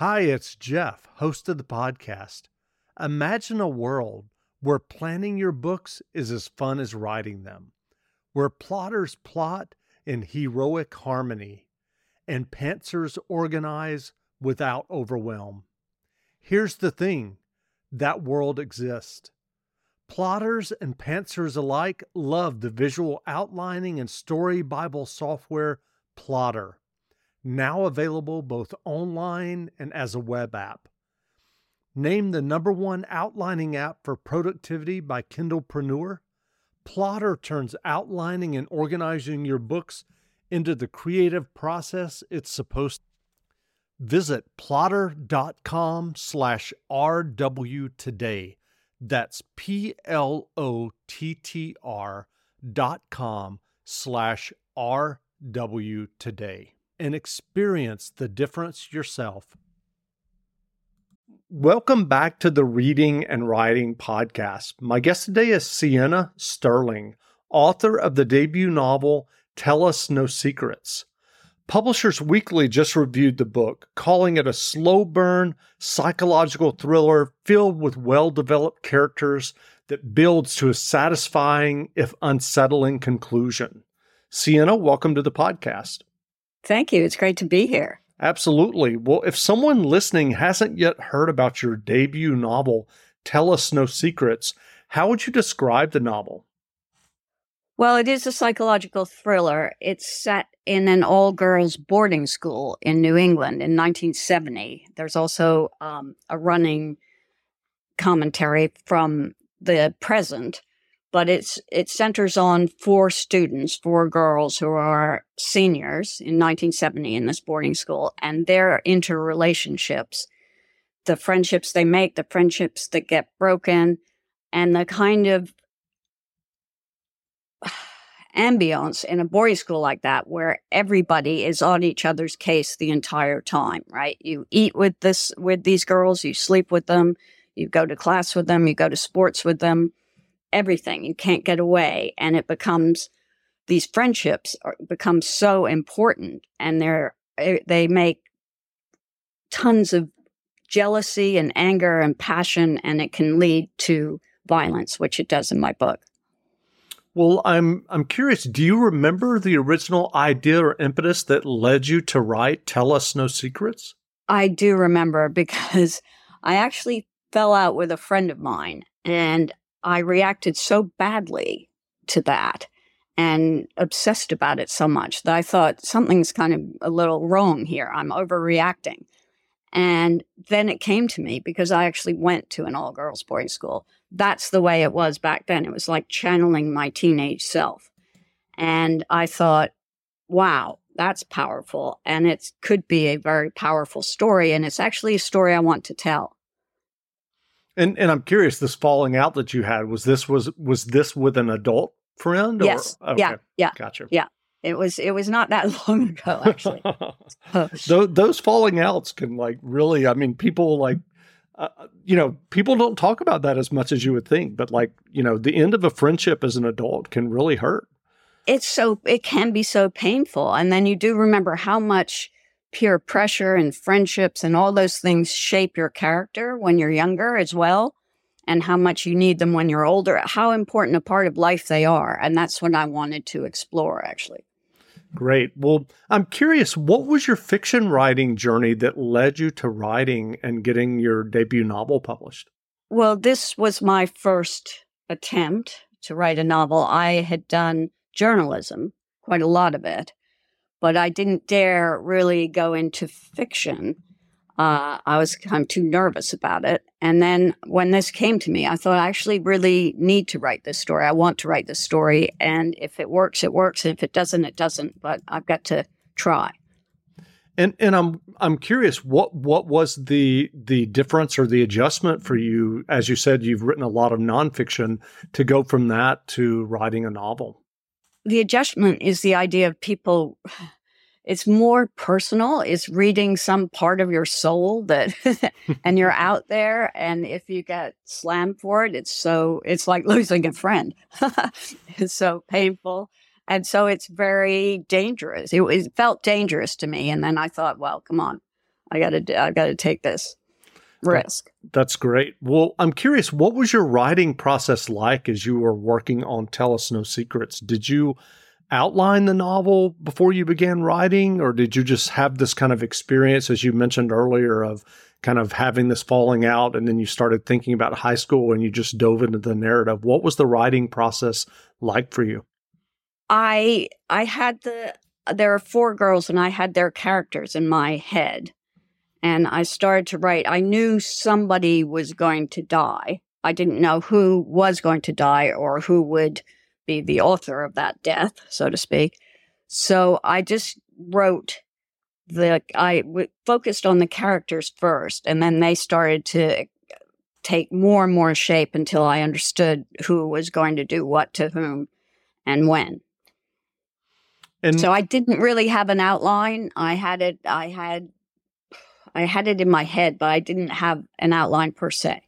Hi, it's Jeff, host of the podcast. Imagine a world where planning your books is as fun as writing them, where plotters plot in heroic harmony and pantsers organize without overwhelm. Here's the thing that world exists. Plotters and pantsers alike love the visual outlining and story Bible software Plottr, now available both online and as a web app. Named the number one outlining app for productivity by Kindlepreneur, Plottr turns outlining and organizing your books into the creative process it's supposed to. Visit plottr.com slash RW today. That's P L O T T R dot com slash RW today and experience the difference yourself. Welcome back to the Reading and Writing Podcast. My guest today is Sienna Sterling, author of the debut novel Tell Us No Secrets. Publishers Weekly just reviewed the book, calling it a slow burn psychological thriller filled with well developed characters that builds to a satisfying, if unsettling, conclusion. Sienna, welcome to the podcast. Thank you. It's great to be here. Absolutely. Well, if someone listening hasn't yet heard about your debut novel, Tell Us No Secrets, how would you describe the novel? Well, it is a psychological thriller. It's set in an all girls boarding school in New England in 1970. There's also um, a running commentary from the present but it's it centers on four students, four girls who are seniors in 1970 in this boarding school, and their interrelationships, the friendships they make, the friendships that get broken, and the kind of ambience in a boarding school like that where everybody is on each other's case the entire time right? You eat with this with these girls you sleep with them you go to class with them you go to sports with them everything. You can't get away. And it becomes, these friendships are, become so important and they're, eh, they make tons of jealousy and anger and passion, and it can lead to violence, which it does in my book. Well, I'm I'm curious. Do you remember the original idea or impetus that led you to write "Tell Us No Secrets"? I do remember because I actually fell out with a friend of mine, and I reacted so badly to that and obsessed about it so much that I thought something's kind of a little wrong here. I'm overreacting. And then it came to me because I actually went to an all girls boarding school. That's the way it was back then. It was like channeling my teenage self. And I thought, wow, that's powerful. And it could be a very powerful story. And it's actually a story I want to tell. And and I'm curious, this falling out that you had was this was was this with an adult friend? Or? Yes. Okay. Yeah. Yeah. Gotcha. Yeah. It was it was not that long ago actually. those, those falling outs can like really. I mean, people like. Uh, you know, people don't talk about that as much as you would think, but like, you know, the end of a friendship as an adult can really hurt. It's so, it can be so painful. And then you do remember how much peer pressure and friendships and all those things shape your character when you're younger as well and how much you need them when you're older, how important a part of life they are. And that's what I wanted to explore actually. Great. Well, I'm curious, what was your fiction writing journey that led you to writing and getting your debut novel published? Well, this was my first attempt to write a novel. I had done journalism, quite a lot of it, but I didn't dare really go into fiction. Uh, I was kind of too nervous about it. And then when this came to me, I thought I actually really need to write this story. I want to write this story. And if it works, it works. And if it doesn't, it doesn't. But I've got to try. And and I'm I'm curious what what was the the difference or the adjustment for you as you said you've written a lot of nonfiction to go from that to writing a novel the adjustment is the idea of people it's more personal it's reading some part of your soul that and you're out there and if you get slammed for it it's so it's like losing a friend. It's so painful and so it's very dangerous. It, it, felt dangerous to me and then i thought well come on I got to I got to take this risk. That's great. Well, I'm curious, what was your writing process like as you were working on Tell Us No Secrets? Did you outline the novel before you began writing, or did you just have this kind of experience, as you mentioned earlier, of kind of having this falling out and then you started thinking about high school and you just dove into the narrative? What was the writing process like for you? I I had the there are four girls and I had their characters in my head and I started to write. I knew somebody was going to die. I didn't know who was going to die or who would be the author of that death, so to speak. So I just wrote the, I w- focused on the characters first, and then they started to take more and more shape until I understood who was going to do what to whom and when. And so I didn't really have an outline. I had it, I had I had it in my head, but I didn't have an outline per se.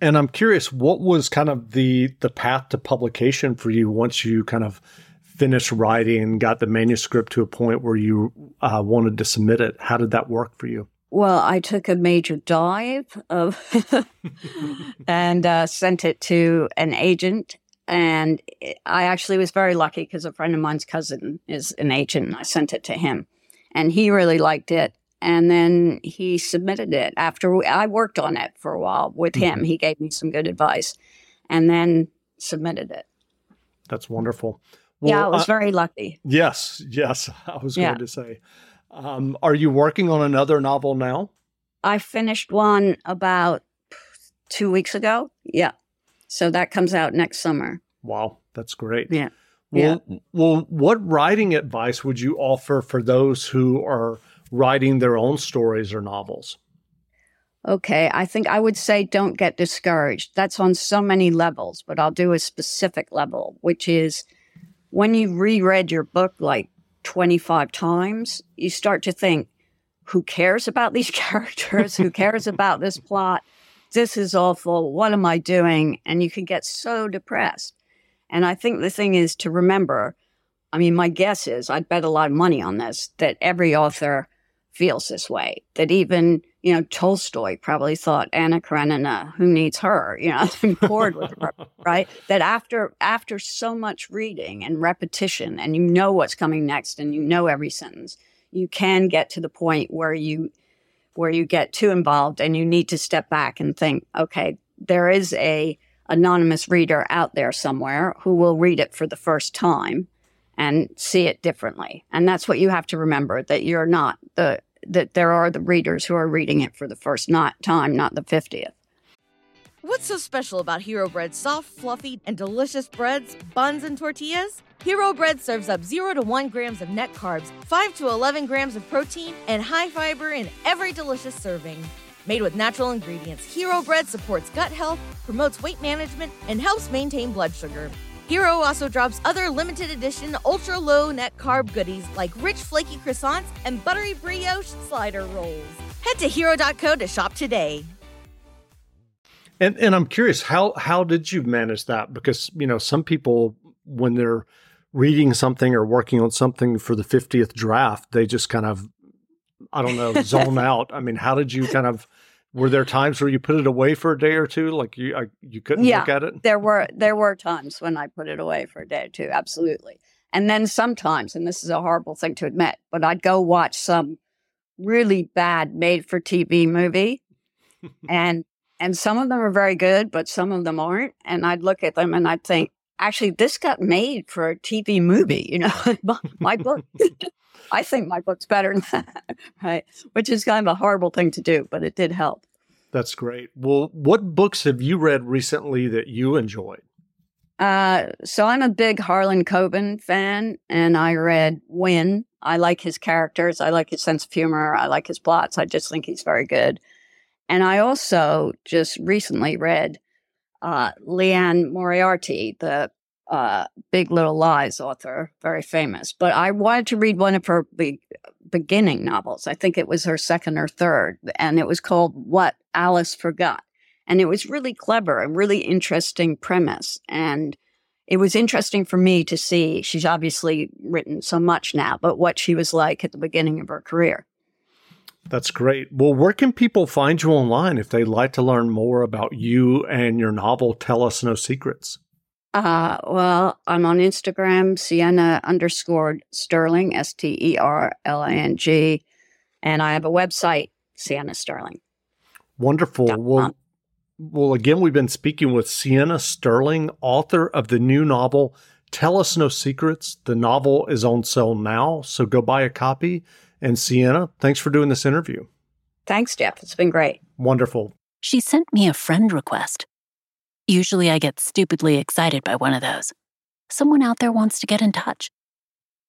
And I'm curious, what was kind of the the path to publication for you once you kind of finished writing and got the manuscript to a point where you uh, wanted to submit it? How did that work for you? Well, I took a major dive of and uh, sent it to an agent. And I actually was very lucky because a friend of mine's cousin is an agent. And I sent it to him, and he really liked it and then he submitted it after we, I worked on it for a while with him. Mm-hmm. He gave me some good advice and then submitted it. That's wonderful. Well, yeah, I was uh, very lucky. Yes, yes, I was yeah. going to say. Um, are you working on another novel now? I finished one about two weeks ago. Yeah. So that comes out next summer. Wow, that's great. Yeah. Well, yeah. well, what writing advice would you offer for those who are writing their own stories or novels? Okay, I think I would say don't get discouraged. That's on so many levels, but I'll do a specific level, which is when you reread your book like 25 times, you start to think, who cares about these characters? who cares about this plot? This is awful. What am I doing? And you can get so depressed. And I think the thing is to remember I mean, my guess is I'd bet a lot of money on this that every author feels this way. That even, you know, Tolstoy probably thought Anna Karenina, who needs her? You know, I'm bored with her, right? That after after so much reading and repetition and you know what's coming next and you know every sentence, you can get to the point where you where you get too involved and you need to step back and think, okay, there is a anonymous reader out there somewhere who will read it for the first time and see it differently. And that's what you have to remember that you're not the that there are the readers who are reading it for the first not time, not the 50th. What's so special about Hero Bread's soft, fluffy, and delicious breads, buns, and tortillas? Hero Bread serves up 0 to 1 grams of net carbs, 5 to 11 grams of protein, and high fiber in every delicious serving. Made with natural ingredients, Hero Bread supports gut health, promotes weight management, and helps maintain blood sugar. Hero also drops other limited edition ultra low net carb goodies like rich flaky croissants and buttery brioche slider rolls. Head to hero.co to shop today. And and I'm curious how how did you manage that because you know some people when they're reading something or working on something for the 50th draft they just kind of I don't know zone out. I mean, how did you kind of were there times where you put it away for a day or two, like you I, you couldn't yeah, look at it? There were there were times when I put it away for a day or two, absolutely. And then sometimes, and this is a horrible thing to admit, but I'd go watch some really bad made for TV movie, and and some of them are very good, but some of them aren't. And I'd look at them and I'd think, actually, this got made for a TV movie. You know, my, my book. I think my book's better than that, right? Which is kind of a horrible thing to do, but it did help. That's great. Well, what books have you read recently that you enjoyed? Uh, so I'm a big Harlan Coben fan, and I read Win. I like his characters. I like his sense of humor. I like his plots. I just think he's very good. And I also just recently read uh, Liane Moriarty, the uh, Big Little Lies author, very famous. But I wanted to read one of her be- beginning novels. I think it was her second or third, and it was called What Alice Forgot. And it was really clever and really interesting premise. And it was interesting for me to see. She's obviously written so much now, but what she was like at the beginning of her career. That's great. Well, where can people find you online if they'd like to learn more about you and your novel, Tell Us No Secrets? Uh, well, I'm on Instagram, Sienna underscore Sterling, S T E R L I N G, and I have a website, Sienna Sterling. Wonderful. Well, well, again, we've been speaking with Sienna Sterling, author of the new novel, Tell Us No Secrets. The novel is on sale now, so go buy a copy. And Sienna, thanks for doing this interview. Thanks, Jeff. It's been great. Wonderful. She sent me a friend request. Usually I get stupidly excited by one of those. Someone out there wants to get in touch.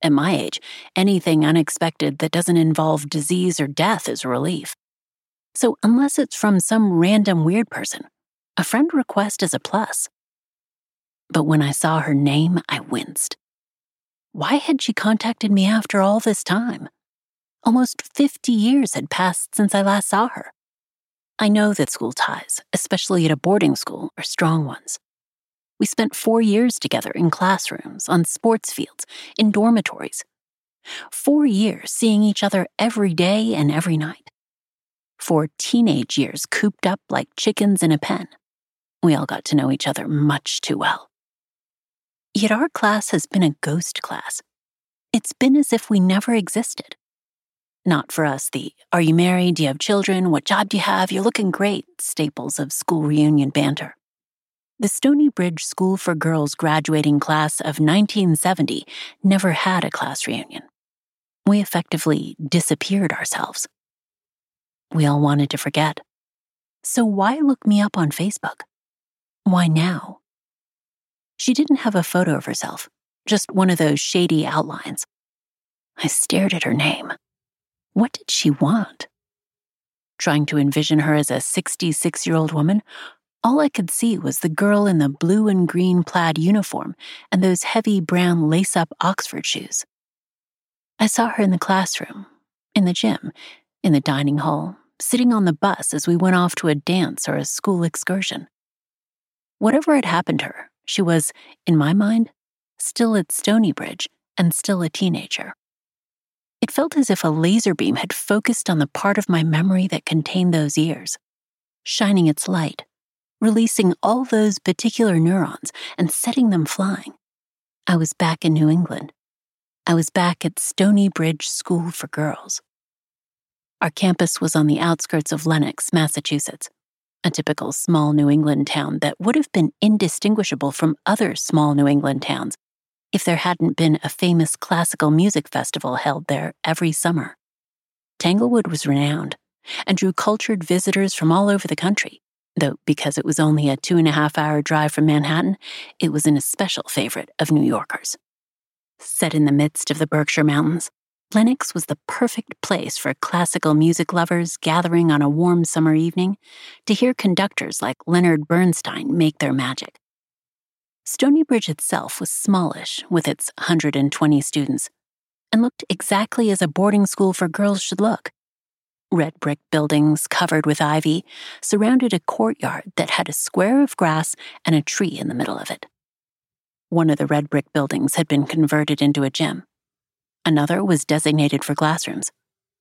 At my age, anything unexpected that doesn't involve disease or death is a relief. So, unless it's from some random weird person, a friend request is a plus. But when I saw her name, I winced. Why had she contacted me after all this time? Almost 50 years had passed since I last saw her. I know that school ties, especially at a boarding school, are strong ones. We spent four years together in classrooms, on sports fields, in dormitories. Four years seeing each other every day and every night. Four teenage years cooped up like chickens in a pen. We all got to know each other much too well. Yet our class has been a ghost class. It's been as if we never existed. Not for us, the are you married? Do you have children? What job do you have? You're looking great staples of school reunion banter. The Stony Bridge School for Girls graduating class of 1970 never had a class reunion. We effectively disappeared ourselves. We all wanted to forget. So why look me up on Facebook? Why now? She didn't have a photo of herself, just one of those shady outlines. I stared at her name. What did she want? Trying to envision her as a 66 year old woman, all I could see was the girl in the blue and green plaid uniform and those heavy brown lace up Oxford shoes. I saw her in the classroom, in the gym, in the dining hall, sitting on the bus as we went off to a dance or a school excursion. Whatever had happened to her, she was, in my mind, still at Stony Bridge and still a teenager. It felt as if a laser beam had focused on the part of my memory that contained those years, shining its light, releasing all those particular neurons and setting them flying. I was back in New England. I was back at Stony Bridge School for Girls. Our campus was on the outskirts of Lenox, Massachusetts, a typical small New England town that would have been indistinguishable from other small New England towns if there hadn't been a famous classical music festival held there every summer. Tanglewood was renowned and drew cultured visitors from all over the country, though because it was only a two and a half hour drive from Manhattan, it was an especial favorite of New Yorkers. Set in the midst of the Berkshire Mountains, Lenox was the perfect place for classical music lovers gathering on a warm summer evening to hear conductors like Leonard Bernstein make their magic. Stony Bridge itself was smallish with its 120 students and looked exactly as a boarding school for girls should look. Red brick buildings covered with ivy surrounded a courtyard that had a square of grass and a tree in the middle of it. One of the red brick buildings had been converted into a gym. Another was designated for classrooms,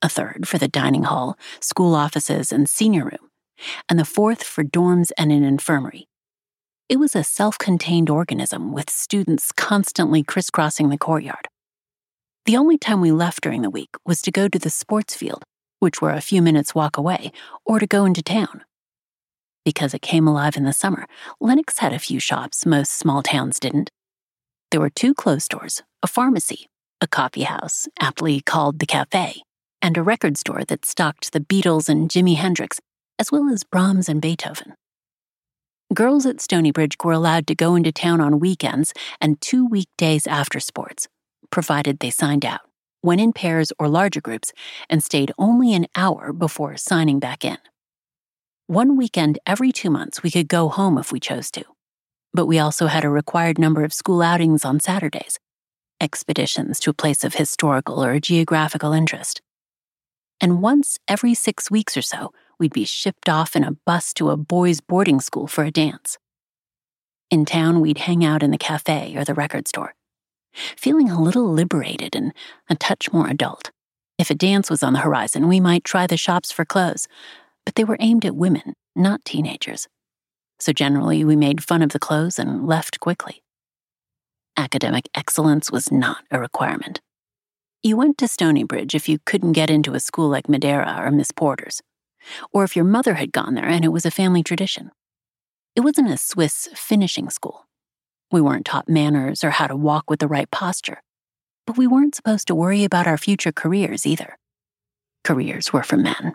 a third for the dining hall, school offices, and senior room, and the fourth for dorms and an infirmary. It was a self contained organism with students constantly crisscrossing the courtyard. The only time we left during the week was to go to the sports field, which were a few minutes' walk away, or to go into town. Because it came alive in the summer, Lenox had a few shops most small towns didn't. There were two clothes stores, a pharmacy, a coffee house, aptly called the Cafe, and a record store that stocked the Beatles and Jimi Hendrix, as well as Brahms and Beethoven. Girls at Stony Bridge were allowed to go into town on weekends and two weekdays after sports, provided they signed out, went in pairs or larger groups, and stayed only an hour before signing back in. One weekend every two months, we could go home if we chose to. But we also had a required number of school outings on Saturdays, expeditions to a place of historical or geographical interest. And once every six weeks or so, we'd be shipped off in a bus to a boys' boarding school for a dance. In town, we'd hang out in the cafe or the record store, feeling a little liberated and a touch more adult, If a dance was on the horizon, we might try the shops for clothes, but they were aimed at women, not teenagers. So generally, we made fun of the clothes and left quickly. Academic excellence was not a requirement. You went to Stonybridge if you couldn't get into a school like Madeira or Miss Porter's, or if your mother had gone there and it was a family tradition. It wasn't a Swiss finishing school. We weren't taught manners or how to walk with the right posture, but we weren't supposed to worry about our future careers either. Careers were for men.